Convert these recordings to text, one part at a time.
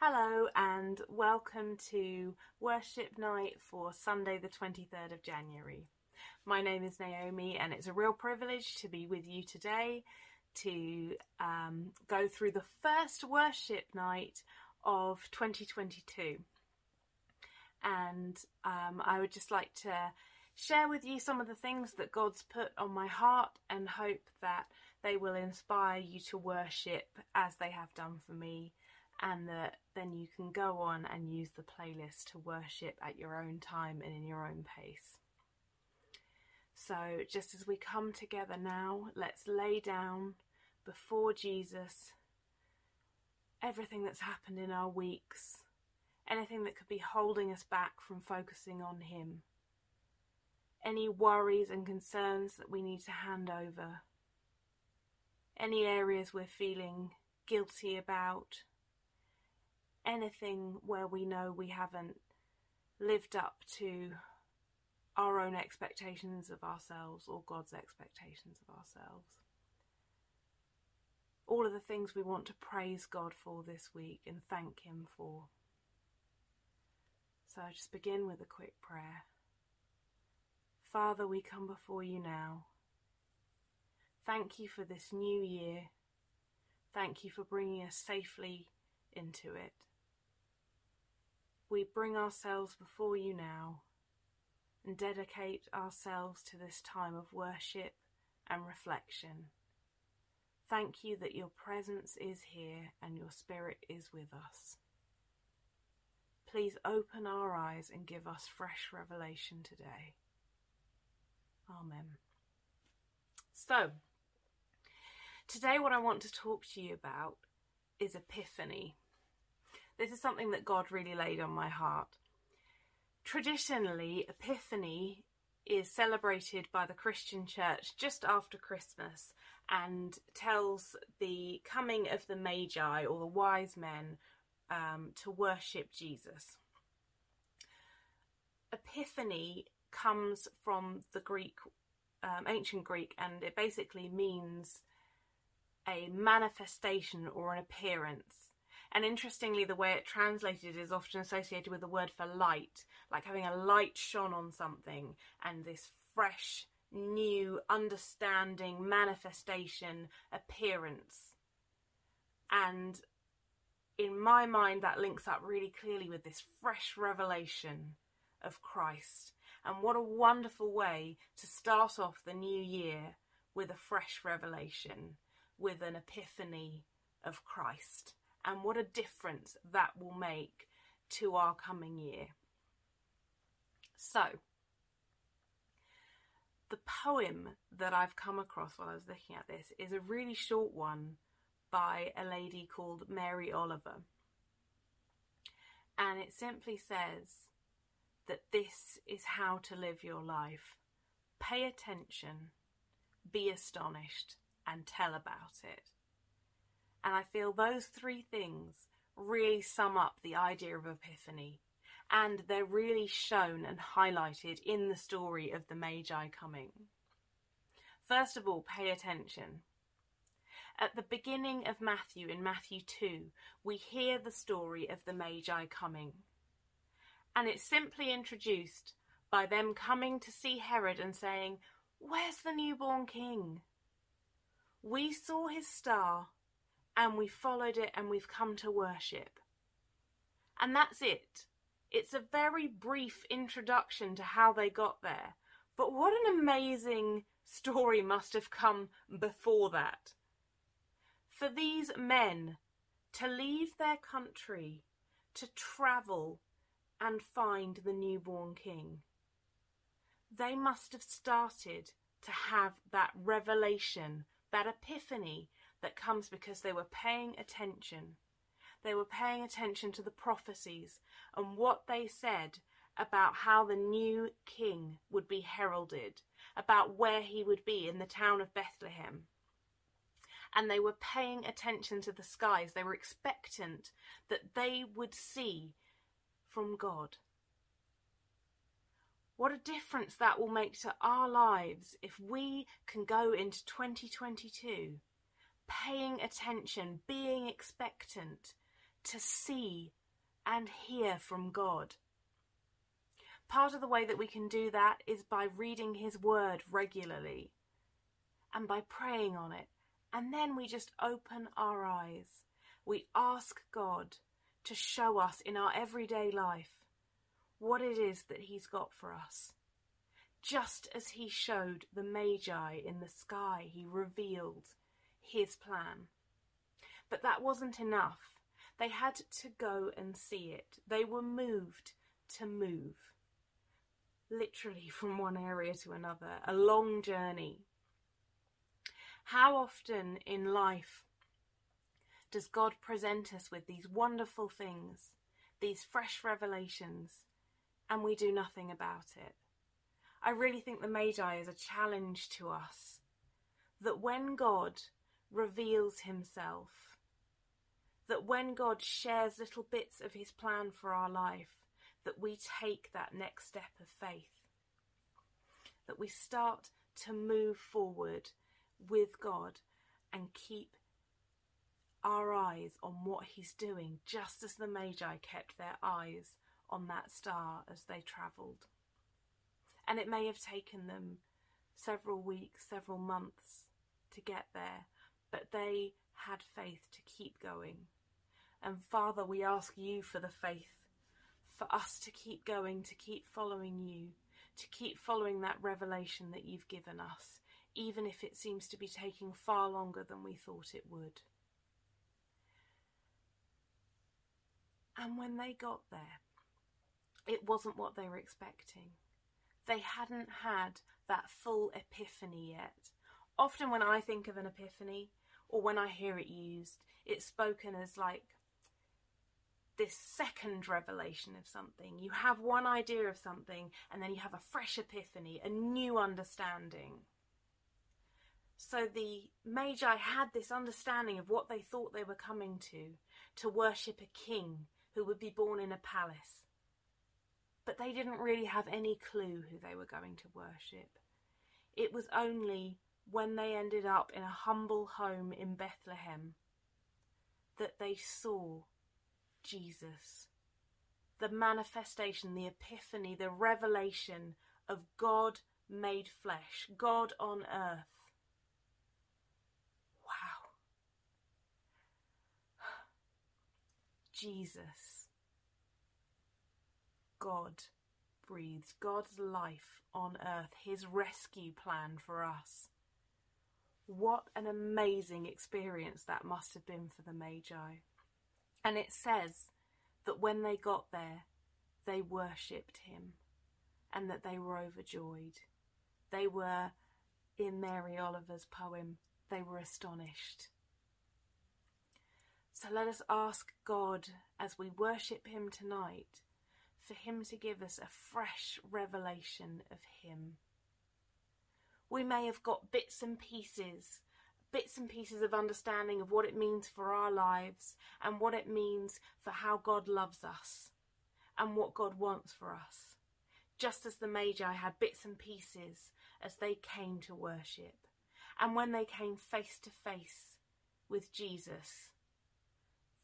Hello and welcome to worship night for Sunday, the 23rd of January. My name is Naomi, and it's a real privilege to be with you today to um, go through the first worship night of 2022. And um, I would just like to share with you some of the things that God's put on my heart and hope that they will inspire you to worship as they have done for me and that then you can go on and use the playlist to worship at your own time and in your own pace. So, just as we come together now, let's lay down before Jesus everything that's happened in our weeks, anything that could be holding us back from focusing on Him, any worries and concerns that we need to hand over, any areas we're feeling guilty about anything where we know we haven't lived up to our own expectations of ourselves or God's expectations of ourselves. All of the things we want to praise God for this week and thank Him for. So I just begin with a quick prayer. Father, we come before you now. Thank you for this new year. Thank you for bringing us safely into it we bring ourselves before you now and dedicate ourselves to this time of worship and reflection. Thank you that your presence is here and your spirit is with us. Please open our eyes and give us fresh revelation today. Amen. So, today, what I want to talk to you about is Epiphany. This is something that God really laid on my heart. Traditionally, Epiphany is celebrated by the Christian church just after Christmas and tells the coming of the Magi or the wise men um, to worship Jesus. Epiphany comes from the Greek, um, ancient Greek, and it basically means a manifestation or an appearance. And interestingly, the way it translated is often associated with the word for light, like having a light shone on something and this fresh, new understanding, manifestation, appearance. And in my mind, that links up really clearly with this fresh revelation of Christ. And what a wonderful way to start off the new year with a fresh revelation, with an epiphany of Christ and what a difference that will make to our coming year. So, the poem that I've come across while I was looking at this is a really short one by a lady called Mary Oliver. And it simply says that this is how to live your life. Pay attention, be astonished, and tell about it. And I feel those three things really sum up the idea of Epiphany. And they're really shown and highlighted in the story of the Magi coming. First of all, pay attention. At the beginning of Matthew, in Matthew 2, we hear the story of the Magi coming. And it's simply introduced by them coming to see Herod and saying, Where's the newborn king? We saw his star and we followed it and we've come to worship. And that's it. It's a very brief introduction to how they got there. But what an amazing story must have come before that. For these men to leave their country, to travel and find the newborn king, they must have started to have that revelation, that epiphany, that comes because they were paying attention. They were paying attention to the prophecies and what they said about how the new king would be heralded, about where he would be in the town of Bethlehem. And they were paying attention to the skies. They were expectant that they would see from God. What a difference that will make to our lives if we can go into 2022 paying attention, being expectant to see and hear from God. Part of the way that we can do that is by reading His Word regularly and by praying on it. And then we just open our eyes. We ask God to show us in our everyday life what it is that He's got for us. Just as He showed the Magi in the sky, He revealed His plan. But that wasn't enough. They had to go and see it. They were moved to move. Literally from one area to another, a long journey. How often in life does God present us with these wonderful things, these fresh revelations, and we do nothing about it? I really think the Magi is a challenge to us that when God reveals himself, that when God shares little bits of his plan for our life, that we take that next step of faith, that we start to move forward with God and keep our eyes on what he's doing, just as the Magi kept their eyes on that star as they travelled. And it may have taken them several weeks, several months to get there, but they had faith to keep going. And Father, we ask you for the faith, for us to keep going, to keep following you, to keep following that revelation that you've given us, even if it seems to be taking far longer than we thought it would. And when they got there, it wasn't what they were expecting. They hadn't had that full epiphany yet. Often, when I think of an epiphany, or when I hear it used, it's spoken as like this second revelation of something. You have one idea of something, and then you have a fresh epiphany, a new understanding. So the Magi had this understanding of what they thought they were coming to to worship a king who would be born in a palace. But they didn't really have any clue who they were going to worship. It was only when they ended up in a humble home in Bethlehem that they saw Jesus. The manifestation, the epiphany, the revelation of God made flesh, God on earth. Wow. Jesus, God breathes God's life on earth, his rescue plan for us. What an amazing experience that must have been for the Magi. And it says that when they got there, they worshipped him and that they were overjoyed. They were, in Mary Oliver's poem, they were astonished. So let us ask God as we worship Him tonight for Him to give us a fresh revelation of Him. We may have got bits and pieces, bits and pieces of understanding of what it means for our lives and what it means for how God loves us and what God wants for us. Just as the Magi had bits and pieces as they came to worship. And when they came face to face with Jesus,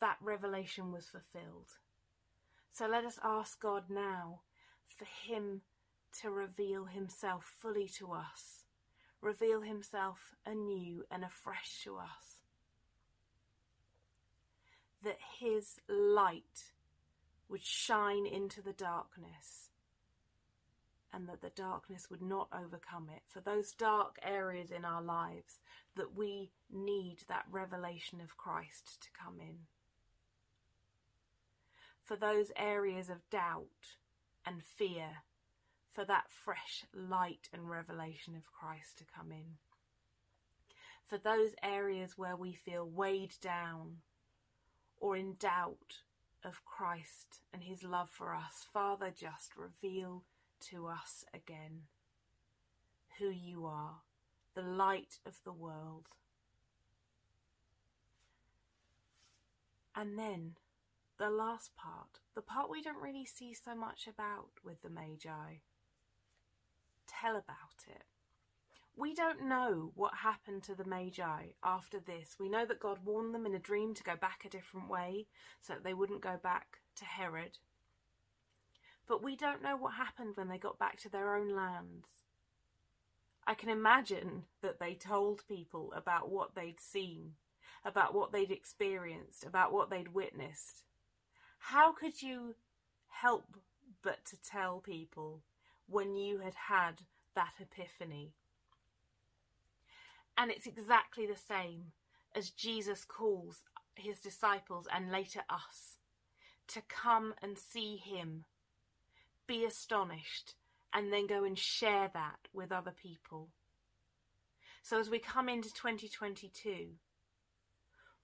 that revelation was fulfilled. So let us ask God now for Him to reveal Himself fully to us, reveal Himself anew and afresh to us. That His light would shine into the darkness and that the darkness would not overcome it. For those dark areas in our lives, that we need that revelation of Christ to come in for those areas of doubt and fear, for that fresh light and revelation of Christ to come in. For those areas where we feel weighed down or in doubt of Christ and his love for us, Father, just reveal to us again who you are, the light of the world. And then the last part, the part we don't really see so much about with the Magi. Tell about it. We don't know what happened to the Magi after this. We know that God warned them in a dream to go back a different way so that they wouldn't go back to Herod. But we don't know what happened when they got back to their own lands. I can imagine that they told people about what they'd seen, about what they'd experienced, about what they'd witnessed. How could you help but to tell people when you had had that epiphany? And it's exactly the same as Jesus calls his disciples and later us to come and see him, be astonished, and then go and share that with other people. So as we come into 2022,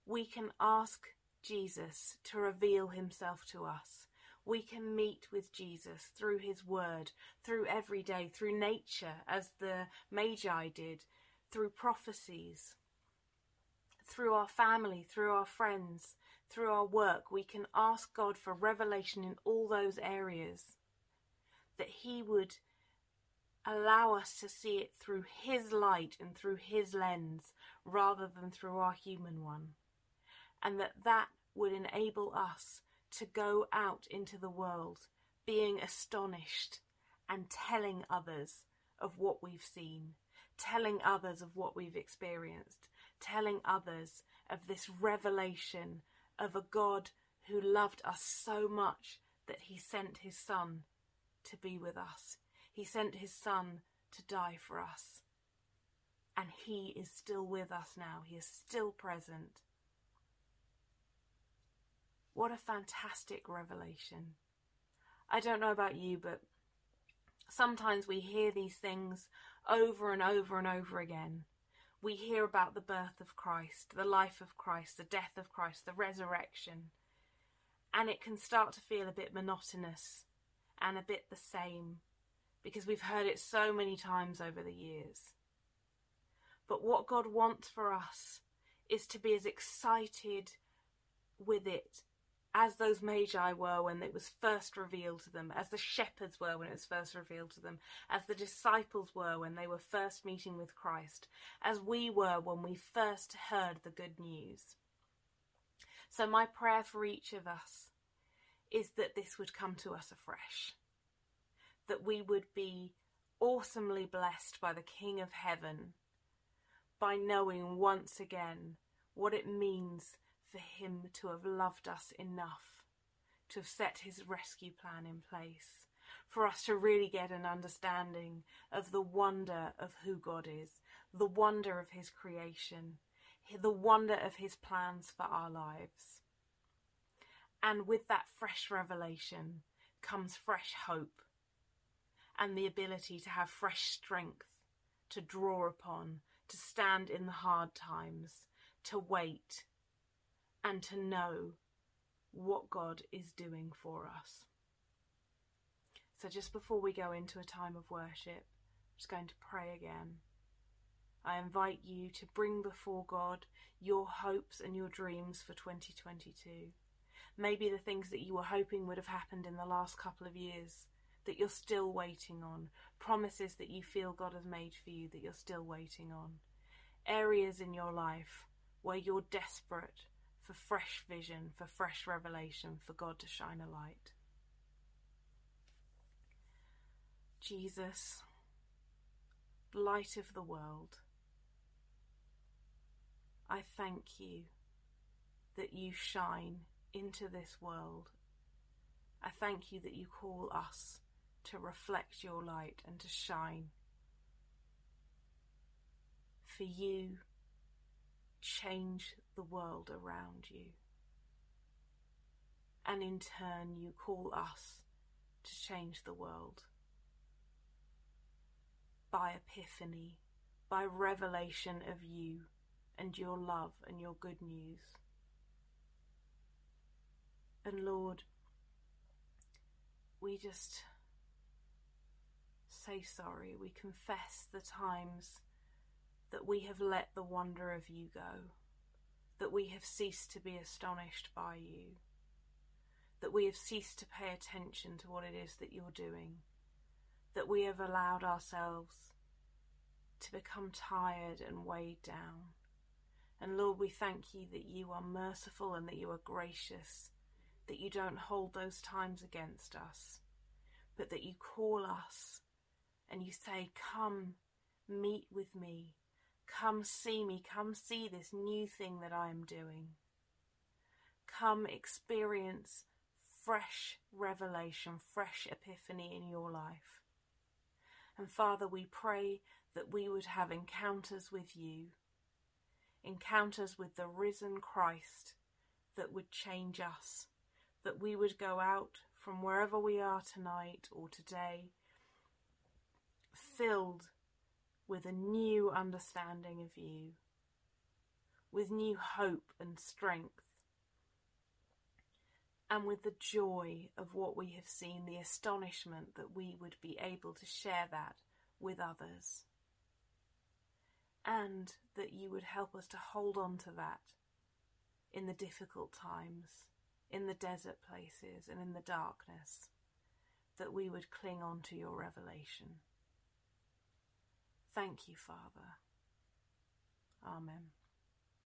we can ask Jesus to reveal himself to us. We can meet with Jesus through his word, through every day, through nature, as the Magi did, through prophecies, through our family, through our friends, through our work. We can ask God for revelation in all those areas that He would allow us to see it through His light and through His lens rather than through our human one. And that that would enable us to go out into the world being astonished and telling others of what we've seen telling others of what we've experienced, telling others of this revelation of a God who loved us so much that he sent his Son to be with us. He sent his Son to die for us. And he is still with us now, he is still present. What a fantastic revelation. I don't know about you, but sometimes we hear these things over and over and over again. We hear about the birth of Christ, the life of Christ, the death of Christ, the resurrection, and it can start to feel a bit monotonous and a bit the same because we've heard it so many times over the years. But what God wants for us is to be as excited with it as those magi were when it was first revealed to them, as the shepherds were when it was first revealed to them, as the disciples were when they were first meeting with Christ, as we were when we first heard the good news. So, my prayer for each of us is that this would come to us afresh, that we would be awesomely blessed by the King of Heaven, by knowing once again what it means for him to have loved us enough to have set his rescue plan in place, for us to really get an understanding of the wonder of who God is, the wonder of his creation, the wonder of his plans for our lives. And with that fresh revelation comes fresh hope and the ability to have fresh strength to draw upon, to stand in the hard times, to wait, and to know what God is doing for us. So, just before we go into a time of worship, I'm just going to pray again. I invite you to bring before God your hopes and your dreams for 2022. Maybe the things that you were hoping would have happened in the last couple of years that you're still waiting on, promises that you feel God has made for you that you're still waiting on, areas in your life where you're desperate for fresh vision, for fresh revelation, for God to shine a light. Jesus, light of the world, I thank you that you shine into this world. I thank you that you call us to reflect your light and to shine. For you change the world around you. And in turn, you call us to change the world. By epiphany, by revelation of you and your love and your good news. And Lord, we just say sorry. We confess the times that we have let the wonder of you go, that we have ceased to be astonished by you, that we have ceased to pay attention to what it is that you're doing, that we have allowed ourselves to become tired and weighed down. And Lord, we thank you that you are merciful and that you are gracious, that you don't hold those times against us, but that you call us and you say, Come, meet with me. Come see me. Come see this new thing that I am doing. Come experience fresh revelation, fresh epiphany in your life. And Father, we pray that we would have encounters with you, encounters with the risen Christ that would change us, that we would go out from wherever we are tonight or today filled with a new understanding of you, with new hope and strength, and with the joy of what we have seen, the astonishment that we would be able to share that with others. And that you would help us to hold on to that in the difficult times, in the desert places, and in the darkness, that we would cling on to your revelation. Thank you, Father. Amen.